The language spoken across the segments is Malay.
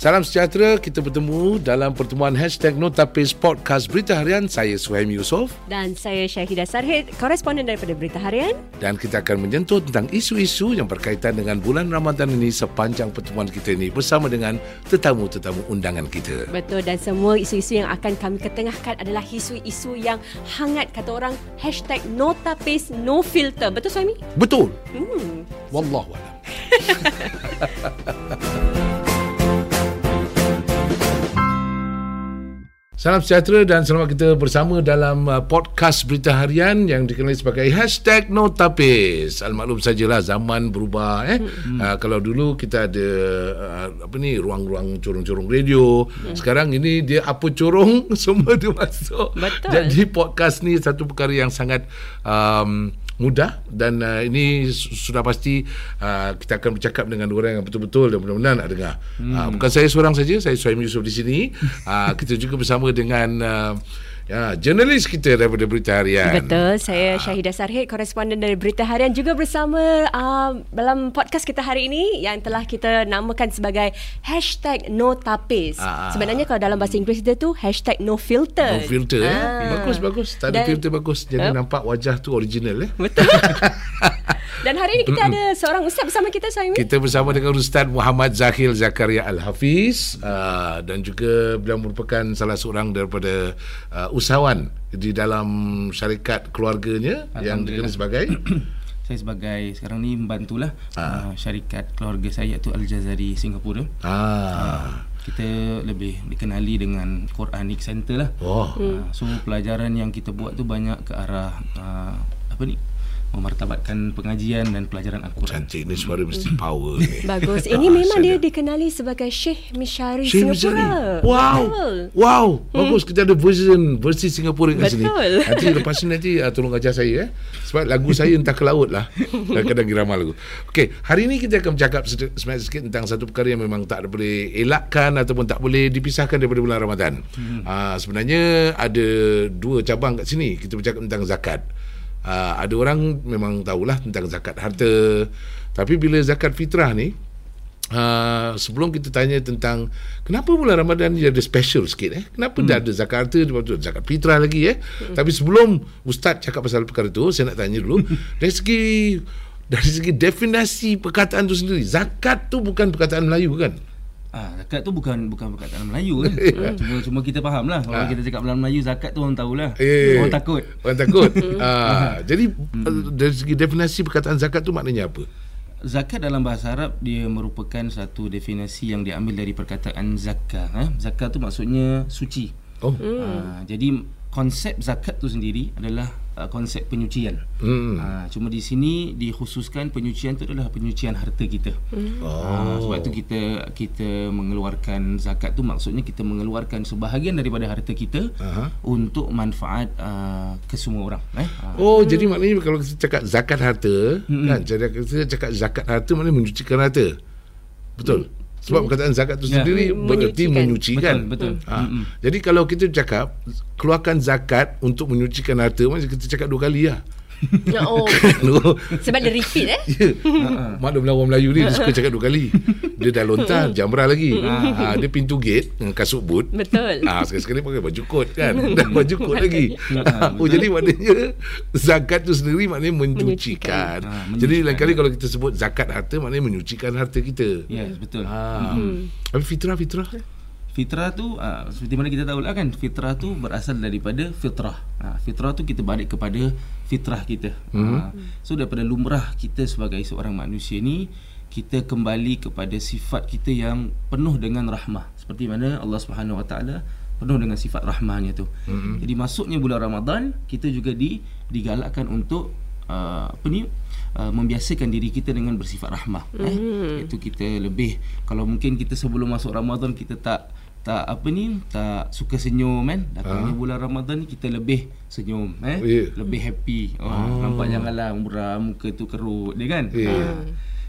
Salam sejahtera, kita bertemu dalam pertemuan Hashtag Notapis Podcast Berita Harian. Saya Suhaim Yusof. Dan saya Syahidah Sarhid, koresponden daripada Berita Harian. Dan kita akan menyentuh tentang isu-isu yang berkaitan dengan bulan Ramadan ini sepanjang pertemuan kita ini bersama dengan tetamu-tetamu undangan kita. Betul, dan semua isu-isu yang akan kami ketengahkan adalah isu-isu yang hangat, kata orang, Hashtag Notapis No Filter. Betul, Suhaimi? Betul. Hmm. Wallahualam. Salam sejahtera dan selamat kita bersama dalam uh, podcast berita harian yang dikenali sebagai hashtag Notapis. Almaklum sajalah zaman berubah. Eh? Hmm. Uh, kalau dulu kita ada uh, apa ni ruang-ruang corong-corong radio. Hmm. Sekarang ini dia apa corong semua dia masuk. Betul. Jadi podcast ni satu perkara yang sangat um, mudah dan uh, ini sudah pasti uh, kita akan bercakap dengan orang yang betul-betul dan mudah-mudahan nak dengar. Hmm. Uh, bukan saya seorang saja, saya Suhaimi Yusof di sini. Uh, kita juga bersama dengan uh, Ya, jurnalis kita daripada Berita Harian. Betul, saya Syahidah Sarhid, koresponden dari Berita Harian juga bersama uh, dalam podcast kita hari ini yang telah kita namakan sebagai hashtag No Tapis. Ah. Sebenarnya kalau dalam bahasa Inggeris dia tu hashtag No Filter. No filter, ah. eh? Bagus, bagus. Tak ada Dan, filter bagus. Jadi uh, nampak wajah tu original, eh? Betul. Dan hari ini kita ada seorang ustaz bersama kita Saimi. Kita bersama dengan Ustaz Muhammad Zahil Zakaria Al-Hafiz uh, dan juga beliau merupakan salah seorang daripada uh, usahawan di dalam syarikat keluarganya yang dikenal sebagai saya sebagai sekarang ni membantulah uh, syarikat keluarga saya iaitu Al-Jazari Singapura. Ah. Uh, kita lebih dikenali dengan Quranic Center lah. Oh. Uh, so pelajaran yang kita buat tu banyak ke arah uh, apa ni? Memartabatkan pengajian dan pelajaran Al-Quran. Cantik ni suara mesti power ni. Bagus. Ini ah, memang dia dikenali sebagai Syekh Mishari Syekh Singapura. Mishari. Wow. Betul. Wow. Hmm. Bagus kita ada version versi Singapura kat sini. Nanti lepas ni nanti uh, tolong ajar saya eh. Sebab lagu saya entah ke laut lah. Kadang-kadang girama lagu. Okey, hari ini kita akan bercakap sebenarnya sikit tentang satu perkara yang memang tak boleh elakkan ataupun tak boleh dipisahkan daripada bulan Ramadan. Hmm. Uh, sebenarnya ada dua cabang kat sini. Kita bercakap tentang zakat. Uh, ada orang memang tahulah tentang zakat harta. Tapi bila zakat fitrah ni uh, sebelum kita tanya tentang kenapa bulan Ramadan ni ada special sikit eh? Kenapa hmm. dah ada zakat harta zakat fitrah lagi eh? Hmm. tapi sebelum ustaz cakap pasal perkara tu saya nak tanya dulu. Dari segi dari segi definisi perkataan tu sendiri zakat tu bukan perkataan Melayu kan Ah, zakat tu bukan bukan perkataan Melayu kan. Hmm. cuma cuma kita faham lah kalau ah. kita cakap dalam Melayu zakat tu orang tahulah. Eh, orang takut. Orang takut. ah, jadi hmm. dari segi definisi perkataan zakat tu maknanya apa? Zakat dalam bahasa Arab dia merupakan satu definisi yang diambil dari perkataan zakah. Eh? Zakat tu maksudnya suci. Oh. Ah, jadi konsep zakat tu sendiri adalah uh, konsep penyucian. Hmm. Uh, cuma di sini dikhususkan penyucian tu adalah penyucian harta kita. Hmm. Oh. Uh, sebab tu kita kita mengeluarkan zakat tu maksudnya kita mengeluarkan sebahagian daripada harta kita uh-huh. untuk manfaat uh, ke semua orang. Eh? Uh. Oh, hmm. jadi maknanya kalau kita cakap zakat harta, hmm. kan? Jadi kita cakap zakat harta maknanya menyucikan harta. Betul. Hmm. Sebab perkataan zakat itu ya. sendiri bererti menyucikan. Betul. betul. Ha. Mm-hmm. Jadi kalau kita cakap keluarkan zakat untuk menyucikan harta, macam kita cakap dua kali lah. Oh. Sebab dia repeat eh. Ya. Yeah. Maklum orang Melayu ni dia suka cakap dua kali. Dia dah lontar jamrah lagi. ha, dia pintu gate kasut boot. Betul. Ah ha, sekali-sekali pakai baju kot kan. Dan baju kot lagi. Ha, oh jadi maknanya zakat tu sendiri maknanya menyucikan. Ha, menyucikan. Jadi lain kali kalau kita sebut zakat harta maknanya menyucikan harta kita. Yes, betul. Ha. Hmm. Tapi fitrah fitrah fitrah tu uh, seperti mana kita tahu lah kan fitrah tu berasal daripada fitrah uh, fitrah tu kita balik kepada fitrah kita mm-hmm. uh, so daripada lumrah kita sebagai seorang manusia ni kita kembali kepada sifat kita yang penuh dengan rahmah seperti mana Allah Subhanahu Wa Taala penuh dengan sifat rahmahnya tu mm-hmm. jadi masuknya bulan Ramadan kita juga di digalakkan untuk uh, apa ni uh, membiasakan diri kita dengan bersifat rahmah mm. eh itu kita lebih kalau mungkin kita sebelum masuk Ramadan kita tak tak apa ni tak suka senyum kan datangnya uh. bulan Ramadan ni kita lebih senyum eh yeah. lebih happy oh, uh. nampak janganlah muram muka tu kerut dia kan yeah. uh.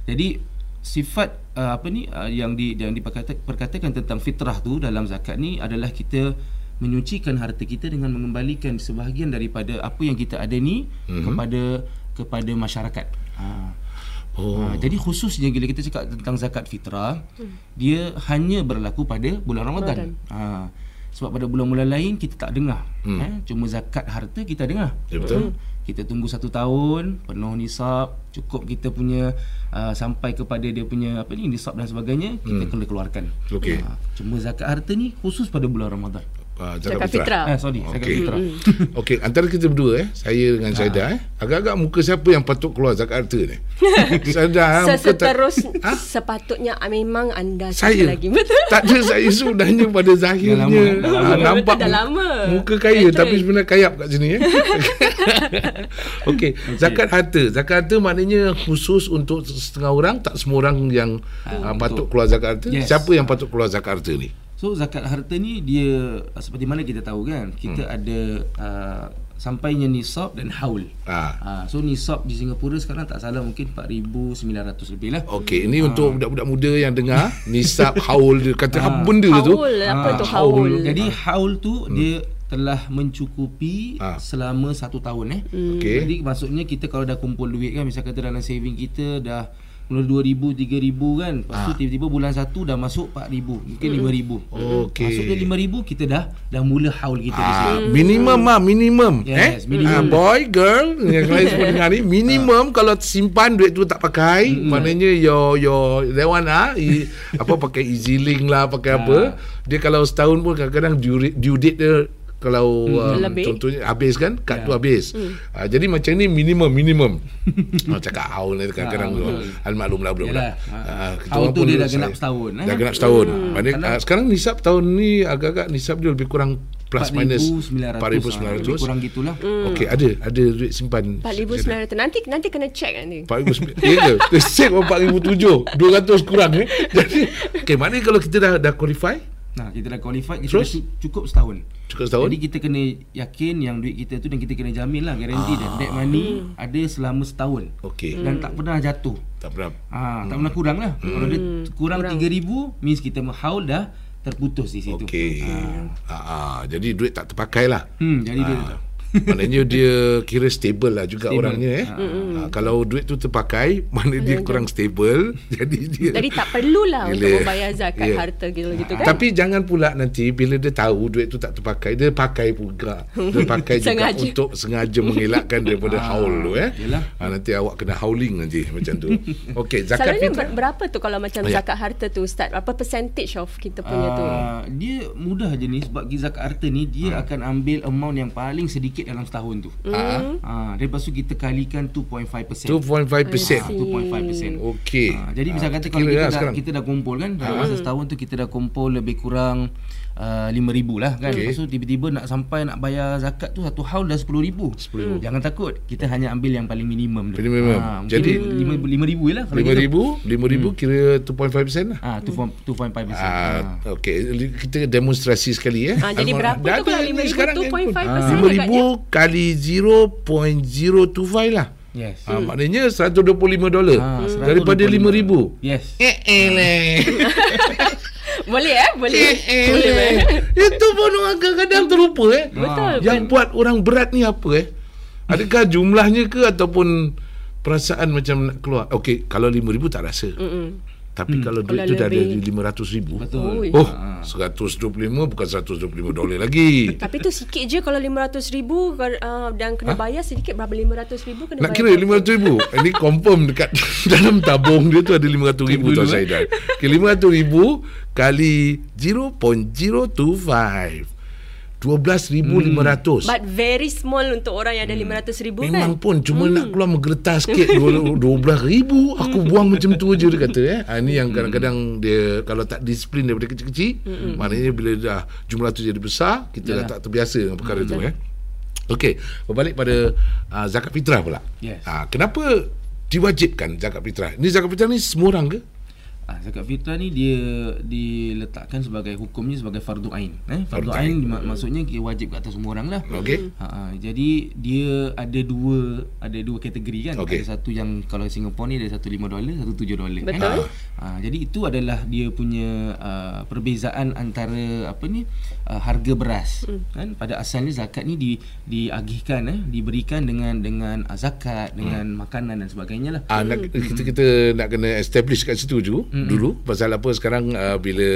jadi sifat uh, apa ni uh, yang di yang diperkatakan tentang fitrah tu dalam zakat ni adalah kita menyucikan harta kita dengan mengembalikan sebahagian daripada apa yang kita ada ni mm-hmm. kepada kepada masyarakat. Ha. Oh. Ha, jadi khususnya bila kita cakap tentang zakat fitrah, hmm. dia hanya berlaku pada bulan Ramadan. Ha, sebab pada bulan-bulan lain kita tak dengar. Hmm. Ha, cuma zakat harta kita dengar. Ya, betul. Hmm. Kita tunggu satu tahun penuh nisab, cukup kita punya uh, sampai kepada dia punya apa ni nisab dan sebagainya, kita hmm. keluarkan. Okay. Ha, cuma zakat harta ni khusus pada bulan Ramadan. Uh, zakat fitrah. Eh, sorry, okay. zakat fitrah. Okey, antara kita berdua eh, saya dengan Saidah eh, agak-agak muka siapa yang patut keluar zakat harta ni? Saidah, muka terus ha? sepatutnya ah, memang anda saya lagi betul. Tak ada saya sudahnya pada zahirnya. Dah lama, dah lama. nampak dah lama. muka kaya Betul. tapi sebenarnya kayap kat sini eh. Okey, okay. zakat harta. Zakat harta maknanya khusus untuk setengah orang, tak semua orang yang uh, patut keluar zakat harta. Yes. Siapa yang patut keluar zakat harta ni? So zakat harta ni dia seperti mana kita tahu kan kita hmm. ada uh, sampainya nisab dan haul. Ah. Uh, so nisab di Singapura sekarang tak salah mungkin 4900 lebih lah. Okey, ini uh. untuk budak-budak muda yang dengar nisab haul dia kata uh. apa benda haul, tu? Haul apa uh. tu haul? Jadi haul tu hmm. dia telah mencukupi ha. selama satu tahun eh. Hmm. Okay. Jadi maksudnya kita kalau dah kumpul duit kan misalnya kata dalam saving kita dah mula 2000 3000 kan lepas tu ha. tiba-tiba bulan 1 dah masuk 4000 mungkin mm. 5000 okey masuknya 5000 kita dah dah mula haul kita ha. di sini minimum ah minimum yes, eh minimum. Ha, boy girl yang lain semua dengar ni minimum ha. kalau simpan duit tu tak pakai mm. maknanya yo yo that one ah apa pakai easy link lah pakai ha. apa dia kalau setahun pun kadang-kadang due, due date dia kalau hmm. um, contohnya habis kan? Kad yeah. tu habis. Hmm. uh, jadi macam ni minimum minimum. Oh, cakap haul ni kadang-kadang ha, al maklum lah belum lah uh, haul tu dia dah genap setahun dah eh? genap setahun. Hmm. Maksudnya, uh, sekarang nisab tahun ni agak-agak nisab dia lebih kurang plus 4, minus 4900 lebih kurang gitulah. Hmm. okey ada ada duit simpan. 4900 nanti nanti kena check nanti. 4900 ya ke? Check 4007 200 kurang eh? Jadi okey maknanya kalau kita dah dah qualify Nah, kita dah qualified kita Terus? dah cukup setahun. Cukup setahun. Jadi kita kena yakin yang duit kita tu dan kita kena jamin lah garanti ah. dan that money hmm. ada selama setahun. Okey. Dan hmm. tak pernah jatuh. Tak pernah. Ah, hmm. tak pernah kurang lah. Hmm. Kalau dia kurang, kurang 3000 means kita haul dah terputus di situ. Okey. Ah. Ah, ah. jadi duit tak terpakai lah. Hmm, jadi ah. duit tak Maknanya dia kira stable lah juga stable. orangnya eh. Ha. Ha, kalau duit tu terpakai, mana dia kurang stable, jadi dia Jadi tak perlulah untuk membayar zakat yeah. harta gitu gitu kan. Tapi jangan pula nanti bila dia tahu duit tu tak terpakai, dia pakai juga. Dia pakai juga untuk sengaja mengelakkan daripada ha. haul tu eh. Ha, nanti awak kena hauling nanti macam tu. Okey, zakat Selalunya ber- berapa tu kalau macam oh, zakat harta tu start? Apa percentage of kita punya uh, tu? Dia mudah je ni sebab zakat harta ni dia uh. akan ambil amount yang paling sedikit sikit dalam setahun tu. Mm. Ha. Ha, lepas tu kita kalikan 2.5%. 2.5%. 2.5%. Okey. Ha, jadi bisa kata kalau kita dah, kita dah kumpul kan dalam masa setahun tu kita dah kumpul lebih kurang uh, 5000 lah kan. Okay. Lepas tu tiba-tiba nak sampai nak bayar zakat tu satu haul dah 10000. 10,000. Jangan takut. Kita hanya ambil yang paling minimum tu. Minimum. Ha, jadi 5000 5000 lah kalau 5000 5000 hmm. kira 2.5% lah. Ah ha, 2.5%. Ha, okey kita demonstrasi sekali eh. Ha, jadi berapa tu kalau 5000 2.5%? 5000 kali 0.025 lah. Yes. Ha, maknanya 125 dolar ha, daripada 5000. Yes. Eh eh. boleh eh? Boleh. Eh, eh, boleh. Eh. Itu pun orang kadang-kadang terlupa eh. Betul. Yang ben. buat orang berat ni apa eh? Adakah jumlahnya ke ataupun perasaan macam nak keluar? Okey, kalau 5000 tak rasa. Mm-mm. Tapi hmm. kalau duit kalau tu dah ada di 500 ribu. Betul. Oh ha. 125 bukan 125 dolar lagi. Tapi tu sikit je kalau 500 ribu uh, Dan kena ha? bayar sedikit berapa 500 ribu kena Nak kira 500 ribu? Ini confirm dekat dalam tabung dia tu ada 500 ribu Tuan Saidan okay, 500 ribu kali 0.025 12,500 hmm. But very small Untuk orang yang ada hmm. 500,000 kan Memang pun Cuma hmm. nak keluar Menggeretar sikit 12,000 Aku hmm. buang macam tu je Dia kata eh. ha, Ini yang hmm. kadang-kadang Dia Kalau tak disiplin Daripada kecil-kecil hmm. Maknanya bila dah Jumlah tu jadi besar Kita Yalah. dah tak terbiasa Dengan perkara hmm. tu eh. Okey Berbalik pada uh, Zakat fitrah pula yes. uh, Kenapa Diwajibkan zakat fitrah Ini zakat fitrah ni Semua orang ke Ah, zakat fitrah ni dia diletakkan sebagai hukumnya sebagai fardu ain. Eh, fardu ain mak- maksudnya dia wajib kat atas semua orang lah. Okey. Ha, ha, jadi dia ada dua ada dua kategori kan. Okey. Ada satu yang kalau Singapore ni ada satu 5 dolar, satu 7 dolar Betul. kan. Ha, jadi itu adalah dia punya uh, perbezaan antara apa ni uh, harga beras kan. Pada asalnya zakat ni di diagihkan eh diberikan dengan dengan uh, zakat dengan makanan dan sebagainya lah. Ah, nak, kita kita nak kena establish kat situ ju mm-hmm. dulu pasal apa sekarang uh, bila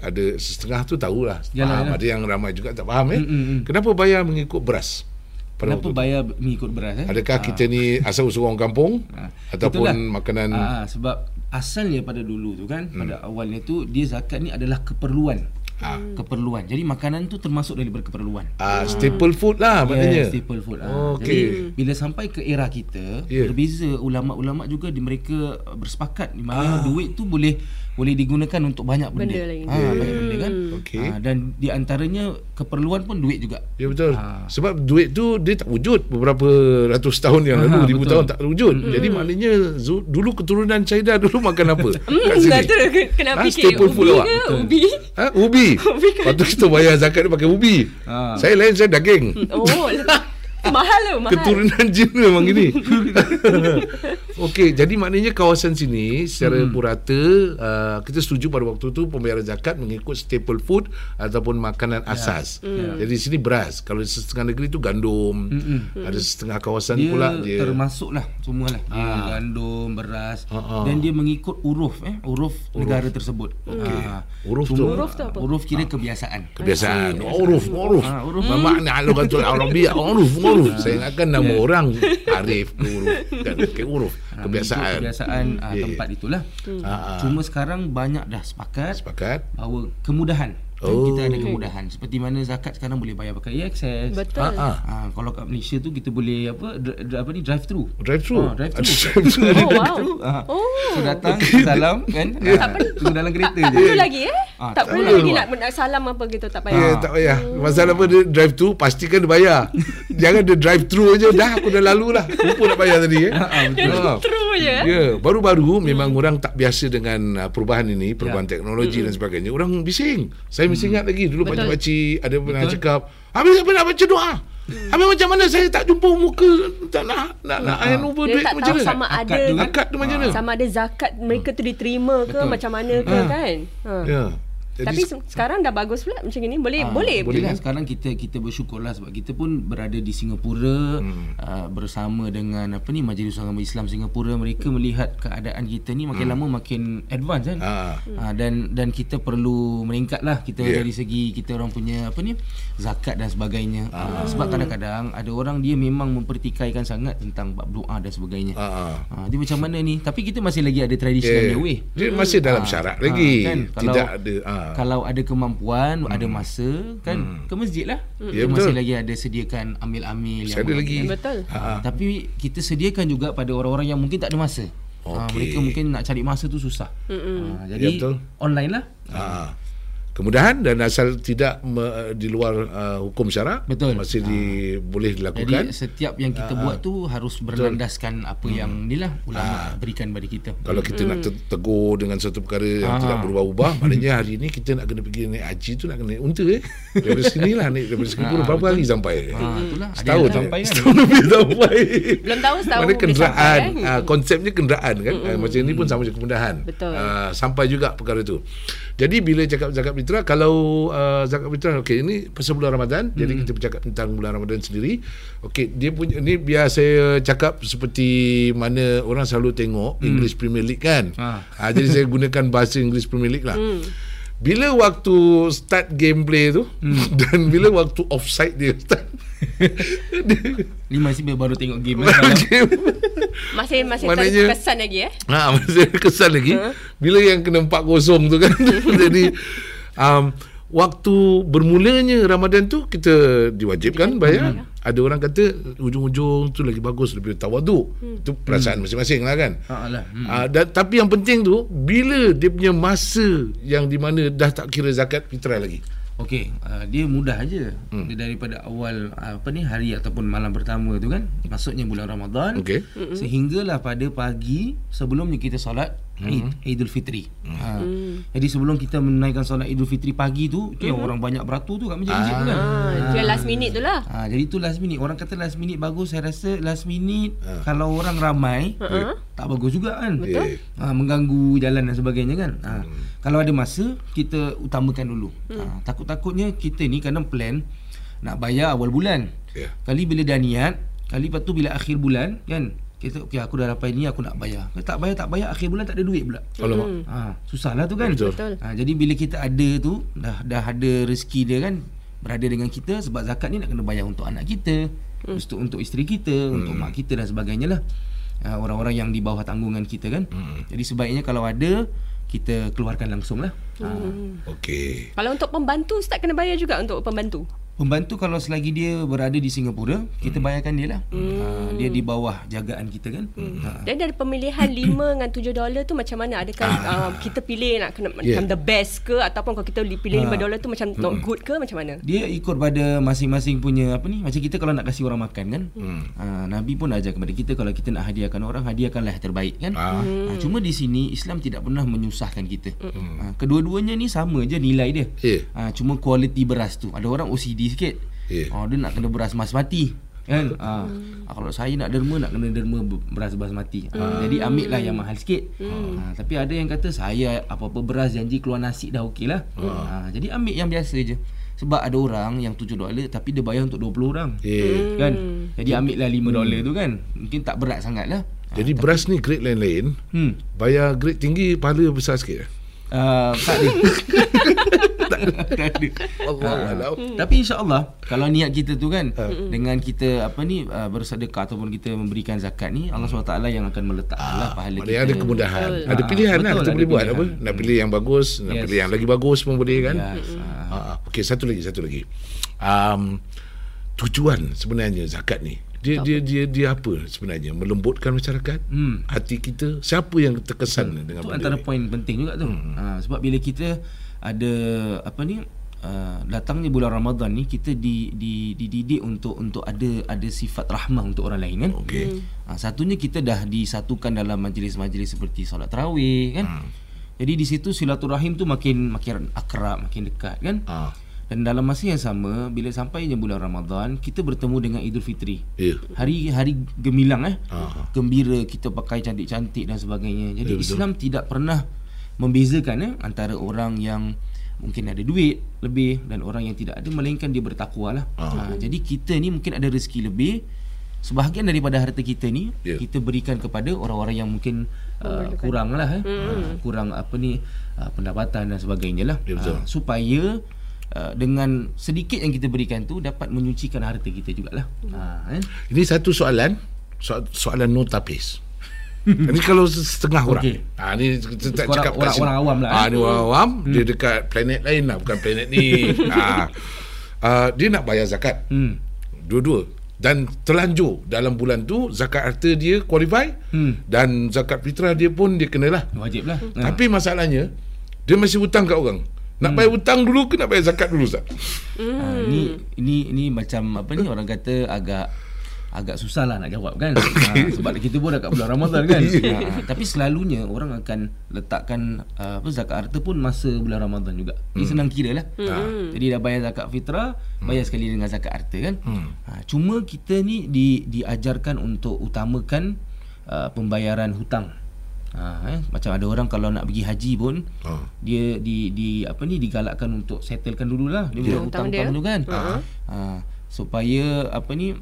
ada setengah tu tahulah Yalah, faham yalah. ada yang ramai juga tak faham eh Mm-mm. kenapa bayar mengikut beras pada Kenapa waktu bayar mengikut beras eh? adakah kita ni asal usul orang kampung Ah, ataupun itulah. makanan Ah, sebab asalnya pada dulu tu kan, pada awalnya tu dia zakat ni adalah keperluan. Ah. Keperluan. Jadi makanan tu termasuk daripada keperluan. ah, staple food lah maknanya Yes, staple food. Oh, Ah, okey. Jadi bila sampai ke era kita, Ya. berbeza ulama-ulama juga di mereka bersepakat di mana duit tu boleh boleh digunakan untuk banyak benda. Benda lain. Ah, banyak benda kan. Okey. Ah, dan di antaranya keperluan pun duit juga. Ya betul. Ah. Sebab duit tu dia tak wujud beberapa ratus tahun yang lalu, Aha, ribu betul. tahun tak wujud. Jadi maknanya dulu keturunan China dulu makan apa? Kat Hmm, sini. kata ke- kena Ha, fikir staple food ubi awak. ke ubi. Ha, ubi. Ubi. Lepas tu kita bayar zakat dia pakai ubi. Ah. Saya lain saya daging. Oh, mahal tu, mahal. Keturunan jin memang gini. Okey, jadi maknanya kawasan sini secara hmm. purata uh, kita setuju pada waktu tu pembayaran zakat mengikut staple food ataupun makanan asas. Hmm. Jadi sini beras. Kalau setengah negeri tu gandum. Mm-mm. Ada setengah kawasan dia pula dia termasuk lah semua lah dia Ah. gandum beras Ah, ah. dan dia mengikut uruf eh uruf, negara tersebut Okey. Ah. Uruf tu? Cuma, Uruf tu apa? uruf kira kebiasaan kebiasaan. Uruf, uruf. Ah, uruf. Makna lugatul Arabiah, uruf, uruf. Saya ingatkan nama orang Arif uruf. Kan, okay, uruf. Ah, Kebiasaan. kebiasaan Ya, ya. tempat itulah Ah, ah. cuma sekarang banyak dah sepakat Sepakat? bahawa kemudahan Oh. kita ada kemudahan seperti mana zakat sekarang boleh bayar pakai AXS Betul. Ah, ah. Ah, kalau kat Malaysia tu kita boleh apa dri- apa ni drive through Drive through. Ah, drive through. Drive through. Oh, wow. Ah. Oh. So datang salam kan Tak tunggu dalam kereta je Itu lagi eh? Ah, tak tak perlu perlu. lagi nak, nak salam apa gitu tak Ya, payah. tak payah. Pasal apa dia drive through, pastikan dia bayar. Jangan dia drive through je. Dah, aku dah lalu lah. Lupa nak bayar tadi. Eh. Ah, betul. Ah. Je. Ya, baru-baru memang orang tak biasa dengan uh, perubahan ini, perubahan Ya. teknologi dan sebagainya. Orang bising. Saya Hmm. masih ingat lagi dulu Betul. pakcik-pakcik ada pernah Betul. cakap, "Habis apa nak baca doa?" Habis macam mana saya tak jumpa muka tak nak nak nak Ah. ayan over duit macam mana? sama ada tu kan? Akad tu macam mana? sama ada zakat mereka tu diterima ke Betul. macam mana ke Ah. kan. Ha. Ya. Jadi Tapi se- sekarang dah bagus pula macam ni. Boleh Ah, boleh. boleh lah sekarang kita kita bersyukurlah sebab kita pun berada di Singapura hmm. uh, bersama dengan apa ni Majlis Agama Islam Singapura mereka melihat keadaan kita ni makin lama makin advance kan Ah. uh, dan dan kita perlu meningkat lah kita Yeah. dari segi kita orang punya apa ni zakat dan sebagainya uh, sebab kadang-kadang ada orang dia memang mempertikaikan sangat tentang bab doa dan sebagainya Ah. uh, dia macam mana ni tapi kita masih lagi ada traditional Yeah. way Dia masih dalam Ah, syarat ah, lagi. kan? Kalau- Tidak ada kalau ada kemampuan, ada masa kan ke masjid lah. Ya, Kita betul. masih lagi ada sediakan amil-amil Masih ada lagi. Betul. Ha, tapi kita sediakan juga pada orang-orang yang mungkin tak ada masa. Ha, Okey. mereka mungkin nak cari masa tu susah. Ha, jadi Ya, betul. online lah. Ah. Kemudahan dan asal tidak me, di luar uh, hukum syarak Betul. masih di, boleh Jadi dilakukan. setiap yang kita buat tu harus berlandaskan apa yang ni lah ulama berikan pada kita. Kalau kita nak te- tegur dengan satu perkara yang Ah. tidak berubah-ubah, maknanya hari ini kita nak kena pergi naik haji tu nak kena naik unta eh. Daripada sini lah naik daripada Singapura Ah, berapa hari sampai? Ha, itulah. Ada Setahun yang sampai kan. Setahun lebih sampai. Belum tahu setahun Mana boleh kenderaan sampai, kan? ah, Konsepnya kenderaan kan ah, Macam ni pun sama je kemudahan Betul. Ah, Sampai juga perkara tu Jadi bila cakap zakat fitrah Kalau uh, zakat fitrah Okay ini pasal bulan Ramadan Jadi kita bercakap tentang bulan Ramadan sendiri. Okay dia punya Ni biar saya cakap Seperti mana orang selalu tengok English Premier League kan? Ah. ah, Jadi saya gunakan bahasa English Premier League lah Bila waktu start gameplay tu Dan bila waktu offside dia start Ni masih baru tengok game game Masih masih Maknanya- terkesan lagi eh. Ha, masih kesan lagi. Bila yang kena 4-0 tu kan. Jadi um, waktu bermulanya Ramadan tu kita diwajibkan bayar. Ada orang kata ujung-ujung tu lagi bagus lebih tawadu. Itu perasaan masing-masing lah kan. Lah. Hmm. Ah, dan, tapi yang penting tu bila dia punya masa yang di mana dah tak kira zakat fitrah lagi. Okey, uh, dia mudah aja. Hmm. Dia daripada awal uh, apa ni hari ataupun malam pertama tu kan, masuknya bulan Ramadan. Okey. Sehinggalah pada pagi sebelumnya kita solat, Eid, hmm. Idul Fitri. Hmm. Ha. Jadi sebelum kita menunaikan solat Idul Fitri pagi tu, tu yang hmm. orang banyak beratur tu kat masjid-masjid tu kan. Ha. Dia last minute tu lah. Ha. Jadi tu last minute. Orang kata last minute bagus. Saya rasa last minute ha. kalau orang ramai, ha. tak bagus juga kan. Betul. Ha. Mengganggu jalan dan sebagainya kan. Ha. Hmm. Kalau ada masa, kita utamakan dulu. Hmm. Ha. Takut-takutnya kita ni kadang plan nak bayar awal bulan. Yeah. Kali bila dah niat, kali lepas tu bila akhir bulan kan, kita okey aku dah dapat ni aku nak bayar. Kalau tak bayar tak bayar akhir bulan tak ada duit pula. Alamak. Hmm. Ha susahlah tu kan. Betul. Ha jadi bila kita ada tu dah dah ada rezeki dia kan berada dengan kita sebab zakat ni nak kena bayar untuk anak kita, hmm. untuk untuk isteri kita, hmm. untuk mak kita dan sebagainya lah. Ha, orang-orang yang di bawah tanggungan kita kan. Hmm. Jadi sebaiknya kalau ada kita keluarkan langsung lah. Hmm. Ha. Okey. Kalau untuk pembantu tak kena bayar juga untuk pembantu? Pembantu kalau selagi dia berada di Singapura, kita hmm. bayarkan dia lah. Hmm. Ha, dia di bawah jagaan kita kan. Hmm. Ha. Dan dari pemilihan 5 dengan 7 dolar tu macam mana? Adakah ah. uh, kita pilih nak kena yeah. macam the best ke ataupun kalau kita pilih ha. 5 dolar tu macam hmm. not good ke macam mana? Dia ikut pada masing-masing punya apa ni? Macam kita kalau nak kasih orang makan kan. Hmm. Ha, Nabi pun ajar kepada kita kalau kita nak hadiahkan orang, hadiahkanlah yang terbaik kan. Hmm. Ha, cuma di sini Islam tidak pernah menyusahkan kita. Hmm. Ha, kedua-duanya ni sama je nilai dia. Yeah. Ha, cuma kualiti beras tu. Ada orang OCD sikit. Yeah. Oh, dia nak kena beras basmati. Kan? Ha. Hmm. kalau saya nak derma nak kena derma beras basmati. Ha. Hmm. Jadi ambil lah yang mahal sikit. Hmm. Ha. tapi ada yang kata saya apa-apa beras janji keluar nasi dah okey lah. Hmm. Ha. jadi ambil yang biasa je. Sebab ada orang yang 7 dolar tapi dia bayar untuk 20 orang. Yeah. Kan? Jadi ambil lah 5 dolar hmm. tu kan. Mungkin tak berat sangat lah. Jadi ha, beras ni grade lain-lain. Hmm. Bayar grade tinggi pahala besar sikit. Uh, tak ada. Allah uh, Tapi insya-Allah kalau niat kita tu kan uh. dengan kita apa ni uh, bersedekah ataupun kita memberikan zakat ni Allah SWT yang akan meletakkanlah uh, pahala kita. Ada kemudahan. Betul. Ada pilihan lah kita boleh buat apa? Nak pilih yang bagus, yes. nak pilih yang lagi bagus pun boleh kan? Yes. Uh, Okey, satu lagi, satu lagi. Um, tujuan sebenarnya zakat ni dia dia dia dia apa sebenarnya melembutkan masyarakat hmm. hati kita siapa yang terkesan hmm. dengan itu antara ni? poin penting juga tu hmm. ha, sebab bila kita ada apa ni uh, datangnya bulan Ramadan ni kita di di dididik untuk untuk ada ada sifat rahmah untuk orang lain kan okey hmm. ha, satunya kita dah disatukan dalam majlis-majlis seperti solat tarawih kan hmm. jadi di situ silaturahim tu makin makin akrab makin dekat kan ha. Dan dalam masa yang sama bila sampainya bulan Ramadan kita bertemu dengan Idul Fitri. Yeah. Hari hari gemilang eh. Uh-huh. Gembira kita pakai cantik-cantik dan sebagainya. Jadi yeah, Islam tidak pernah membezakan eh antara orang yang mungkin ada duit lebih dan orang yang tidak ada melainkan dia bertakwa lah. Uh-huh. Ha, jadi kita ni mungkin ada rezeki lebih sebahagian daripada harta kita ni yeah. kita berikan kepada orang-orang yang mungkin uh, kurang lah eh. Hmm. Uh, kurang apa ni uh, pendapatan dan sebagainya lah. Yeah, ya, uh, supaya Uh, dengan sedikit yang kita berikan tu dapat menyucikan harta kita jugalah. Hmm. Ha, eh? Ini satu soalan, so- soalan notapis. ini kalau setengah orang. Okay. Ha, ni kita tak cakap orang, orang awam lah. Ha, ni orang awam, hmm. dia dekat planet lain lah, bukan planet ni. ha. Uh, dia nak bayar zakat. Hmm. Dua-dua. Dan terlanjur dalam bulan tu zakat harta dia qualify hmm. dan zakat fitrah dia pun dia kenalah. Wajib lah. Tapi masalahnya dia masih hutang kat orang. Nak bayar hutang dulu ke nak bayar zakat dulu Ustaz? Hmm. Ha, ini ini ini macam apa ni orang kata agak agak susah lah nak jawab kan ha, sebab kita pun dah kat bulan Ramadan kan ha, tapi selalunya orang akan letakkan uh, apa zakat harta pun masa bulan Ramadan juga ini hmm. senang kira lah hmm. jadi dah bayar zakat fitrah bayar sekali dengan zakat harta kan hmm. ha, cuma kita ni di, diajarkan untuk utamakan uh, pembayaran hutang Ha, eh? macam ada orang kalau nak pergi haji pun ha. dia di di apa ni digalakkan untuk settlekan dululah dia yeah. hutang-hutang tu kan uh-huh. ha, supaya apa ni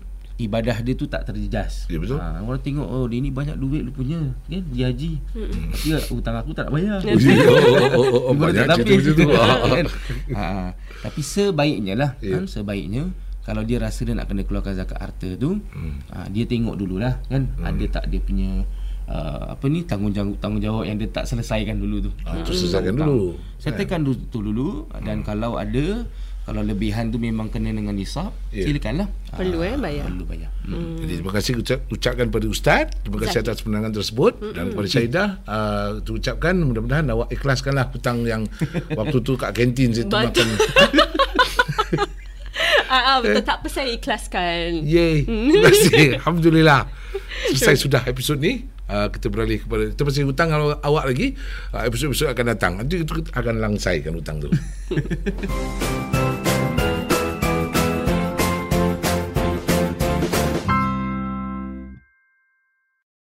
ibadah dia tu tak terjejas ya, betul. Ha, orang tengok oh dia ni banyak duit lu punya kan dia haji hmm. tapi hutang aku tak nak bayar oh, oh, oh, oh, banyak tapi, tu kan? ha, tapi sebaiknya lah yeah. kan sebaiknya kalau dia rasa dia nak kena keluarkan zakat harta tu hmm. ha, dia tengok dululah kan hmm. ada tak dia punya uh, apa ni tanggungjawab tanggungjawab yang dia tak selesaikan dulu tu. Ah, uh, selesaikan dulu. Settlekan dulu tu dulu dan hmm. kalau ada kalau lebihan tu memang kena dengan nisab, yeah. silakanlah. Perlu eh bayar. Perlu bayar. Hmm. Hmm. Jadi terima kasih ucap, ucapkan kepada ustaz, terima kasih atas penangan tersebut hmm. dan kepada Syaidah uh, ucapkan mudah-mudahan awak ikhlaskanlah hutang yang waktu tu kat kantin situ makan. Ah, ah, betul tak apa saya ikhlaskan. Yay. Terima kasih. Alhamdulillah. Selesai sudah episod ni. Uh, kita beralih kepada kita masih hutang awak lagi uh, episod-episod akan datang. Nanti kita akan langsaikan hutang tu